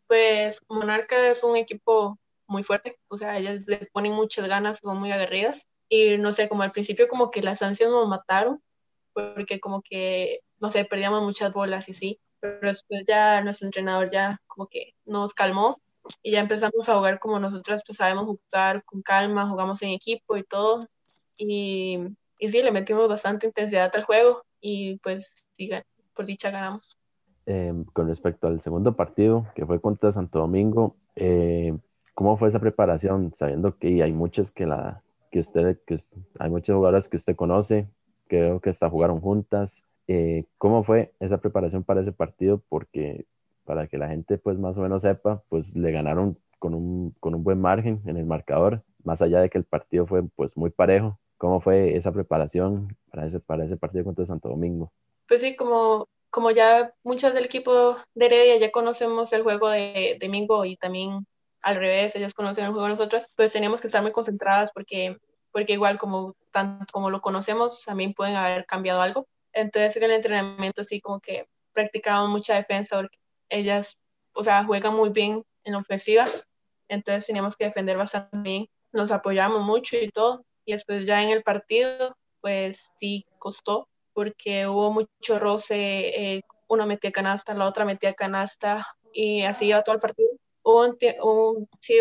Pues Monarca es un equipo muy fuerte, o sea, ellas le ponen muchas ganas, son muy aguerridas y no sé, como al principio como que las ansias nos mataron, porque como que, no sé, perdíamos muchas bolas y sí, pero después ya nuestro entrenador ya como que nos calmó y ya empezamos a jugar como nosotras pues sabemos jugar con calma, jugamos en equipo y todo. Y, y sí, le metimos bastante intensidad al juego y pues diga, por dicha ganamos. Em, con respecto al segundo partido, que fue contra Santo Domingo, eh, ¿cómo fue esa preparación? Sabiendo que hay muchas que la que usted, que hay muchas jugadoras que usted conoce, creo que hasta jugaron juntas. Eh, ¿Cómo fue esa preparación para ese partido? Porque para que la gente pues más o menos sepa, pues le ganaron con un, con un buen margen en el marcador, más allá de que el partido fue pues muy parejo. ¿Cómo fue esa preparación para ese, para ese partido contra Santo Domingo? Pues sí, como, como ya muchas del equipo de Heredia ya conocemos el juego de, Domingo y también al revés, ellos conocen el juego de nosotros, pues teníamos que estar muy concentradas porque, porque igual como, tanto como lo conocemos, también pueden haber cambiado algo. Entonces en el entrenamiento sí como que practicábamos mucha defensa porque ellas, o sea, juegan muy bien en ofensiva, entonces teníamos que defender bastante bien, nos apoyamos mucho y todo, y después ya en el partido, pues sí costó, porque hubo mucho roce, eh, uno metía canasta, la otra metía canasta, y así iba todo el partido. Hubo un, sí,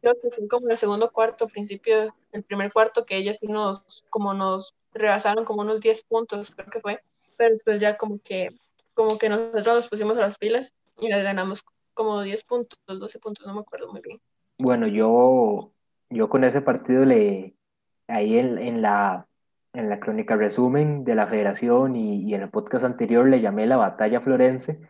creo que fue como el segundo cuarto, principio, el primer cuarto, que ellas sí nos, como nos rebasaron como unos 10 puntos, creo que fue, pero después ya como que como que nosotros nos pusimos a las pilas y les ganamos como 10 puntos, 12 puntos, no me acuerdo muy bien. Bueno, yo, yo con ese partido le, ahí en, en la, en la crónica resumen de la federación y, y, en el podcast anterior le llamé la batalla florense,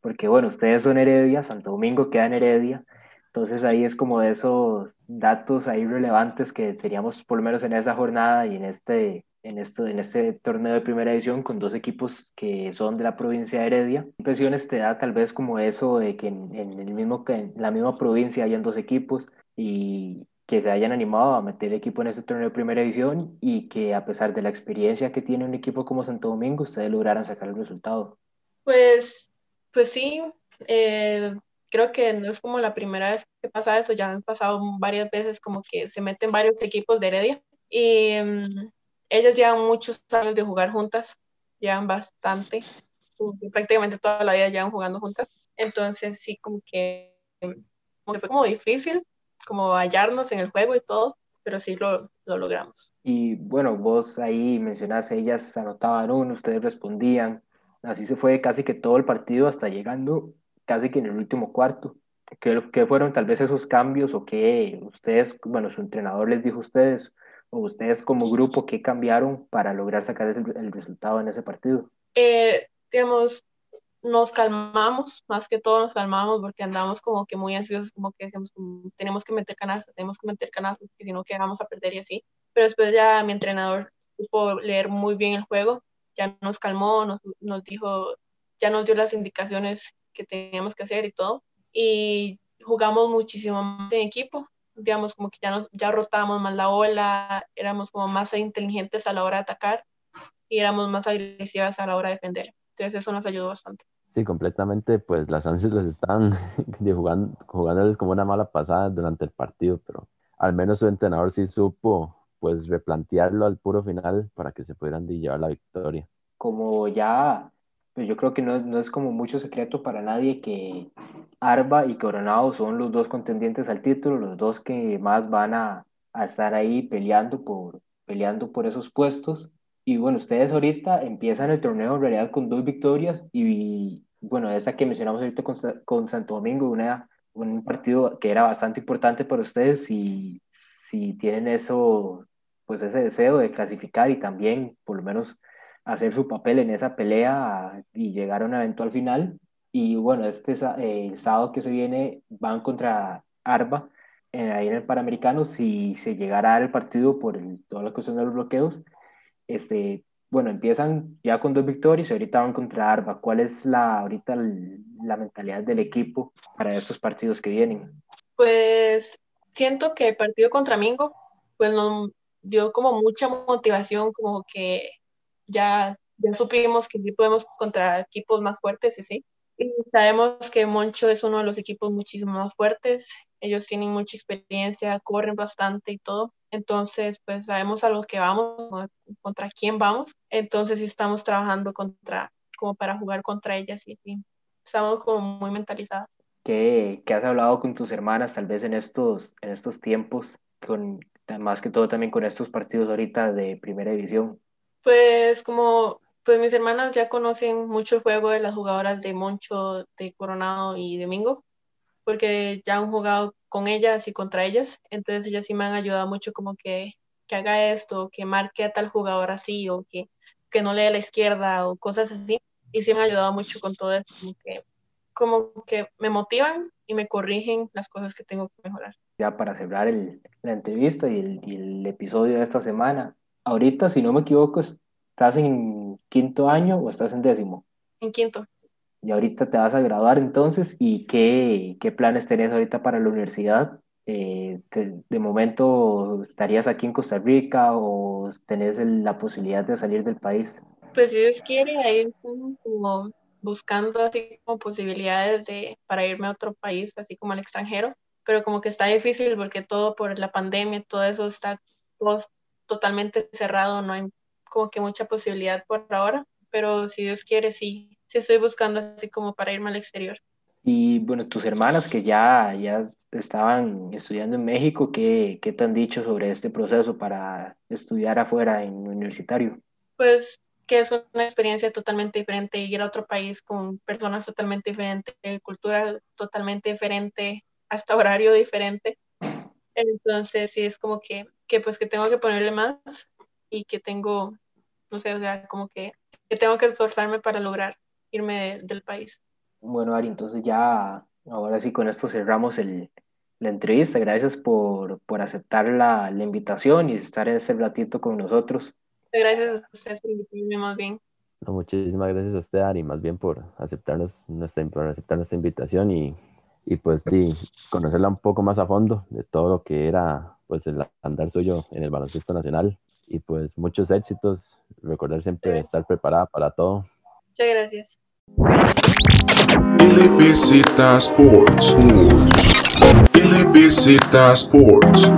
porque bueno, ustedes son Heredia, Santo Domingo queda en Heredia, entonces ahí es como de esos datos ahí relevantes que teníamos por lo menos en esa jornada y en este, en, esto, en este torneo de primera edición con dos equipos que son de la provincia de Heredia. Impresiones te da tal vez como eso de que en, el mismo, en la misma provincia hayan dos equipos y que se hayan animado a meter equipo en este torneo de primera edición y que a pesar de la experiencia que tiene un equipo como Santo Domingo, ustedes lograran sacar el resultado. Pues, pues sí, eh, creo que no es como la primera vez que pasa eso, ya han pasado varias veces como que se meten varios equipos de Heredia y mm, ellas llevan muchos años de jugar juntas, llevan bastante, prácticamente toda la vida llevan jugando juntas. Entonces sí, como que, fue como difícil, como hallarnos en el juego y todo, pero sí lo, lo logramos. Y bueno, vos ahí mencionás, ellas anotaban uno, ustedes respondían, así se fue casi que todo el partido hasta llegando casi que en el último cuarto. ¿Qué, qué fueron tal vez esos cambios o qué ustedes, bueno, su entrenador les dijo a ustedes ustedes como grupo, qué cambiaron para lograr sacar el, resultado en ese partido? Eh, digamos, nos calmamos, más que todo nos calmamos porque andamos como que muy ansiosos, como que decíamos, tenemos que meter canastas, tenemos que meter canastas, porque si no, que vamos a perder y así. Pero después ya mi entrenador supo leer muy bien el juego, ya nos calmó, nos, nos dijo, ya nos dio las indicaciones que teníamos que hacer y todo. Y jugamos muchísimo más en equipo, digamos, como que ya, nos, ya rotábamos más la ola, éramos como más inteligentes a la hora de atacar y éramos más agresivas a la hora de defender. Entonces eso nos ayudó bastante. Sí, completamente, pues las ansias les estaban jugando, jugándoles como una mala pasada durante el partido, pero al menos su entrenador sí supo pues replantearlo al puro final para que se pudieran llevar la victoria. Como ya, pues yo creo que no, no es como mucho secreto para nadie que Arba y Coronado son los dos contendientes al título, los dos que más van a, a estar ahí peleando por, peleando por esos puestos. Y bueno, ustedes ahorita empiezan el torneo en realidad con dos victorias y bueno, esa que mencionamos ahorita con, con Santo Domingo, una, un partido que era bastante importante para ustedes y si tienen eso pues ese deseo de clasificar y también por lo menos hacer su papel en esa pelea y llegar a un eventual final. Y bueno, este el sábado que se viene van contra Arba en, ahí en el Panamericano. Si se llegara al partido por el, toda la cuestión de los bloqueos, este, bueno, empiezan ya con dos victorias y ahorita van contra Arba. ¿Cuál es la, ahorita la mentalidad del equipo para estos partidos que vienen? Pues siento que el partido contra Mingo, pues no, dio como mucha motivación, como que ya, ya supimos que sí podemos contra equipos más fuertes, y sí. Y sabemos que Moncho es uno de los equipos muchísimo más fuertes, ellos tienen mucha experiencia, corren bastante y todo. Entonces, pues sabemos a lo que vamos, contra quién vamos. Entonces, estamos trabajando contra, como para jugar contra ellas y sí, estamos como muy mentalizadas. ¿Qué, ¿Qué, has hablado con tus hermanas tal vez en estos, en estos tiempos con, más que todo también con estos partidos ahorita de primera división? Pues como pues mis hermanas ya conocen mucho el juego de las jugadoras de Moncho, de Coronado y de Mingo, porque ya han jugado con ellas y contra ellas, entonces ellas sí me han ayudado mucho como que, que haga esto, que marque a tal jugador así, o que, que no lea a la izquierda, o cosas así, y sí me han ayudado mucho con todo esto, como que, como que me motivan y me corrigen las cosas que tengo que mejorar ya para cerrar el, la entrevista y el, y el, episodio de esta semana. Ahorita, si no me equivoco, ¿estás en quinto año o estás en décimo? En quinto. Y ahorita te vas a graduar entonces, ¿y qué, qué planes tenés ahorita para la universidad? Eh, de momento, ¿estarías aquí en Costa Rica o tenés la posibilidad de salir del país? Pues si Dios quiere, ahí estamos como buscando así como posibilidades de, para irme a otro país, así como al extranjero pero como que está difícil porque todo por la pandemia, todo eso está totalmente cerrado, no hay como que mucha posibilidad por ahora, pero si Dios quiere, sí, sí estoy buscando así como para irme al exterior. Y bueno, tus hermanas que ya, ya estaban estudiando en México, ¿qué, ¿qué te han dicho sobre este proceso para estudiar afuera en universitario? Pues que es una experiencia totalmente diferente, ir a otro país con personas totalmente diferentes, cultura totalmente diferente, hasta horario diferente. Entonces, sí, es como que, que, pues que tengo que ponerle más y que tengo, no sé, o sea, como que, que tengo que esforzarme para lograr irme del país. Bueno, Ari, entonces ya, ahora sí, con esto cerramos el, la entrevista. Gracias por, por aceptar la, la, invitación y estar ese ratito con nosotros. Gracias a ustedes por invitarme más bien. No, muchísimas gracias a usted, Ari, más bien por aceptarnos nuestra, por aceptar nuestra invitación y y pues sí, conocerla un poco más a fondo de todo lo que era pues el andar suyo en el baloncesto nacional y pues muchos éxitos, recordar siempre estar preparada para todo. Muchas gracias. LBZ Sports. LBZ Sports.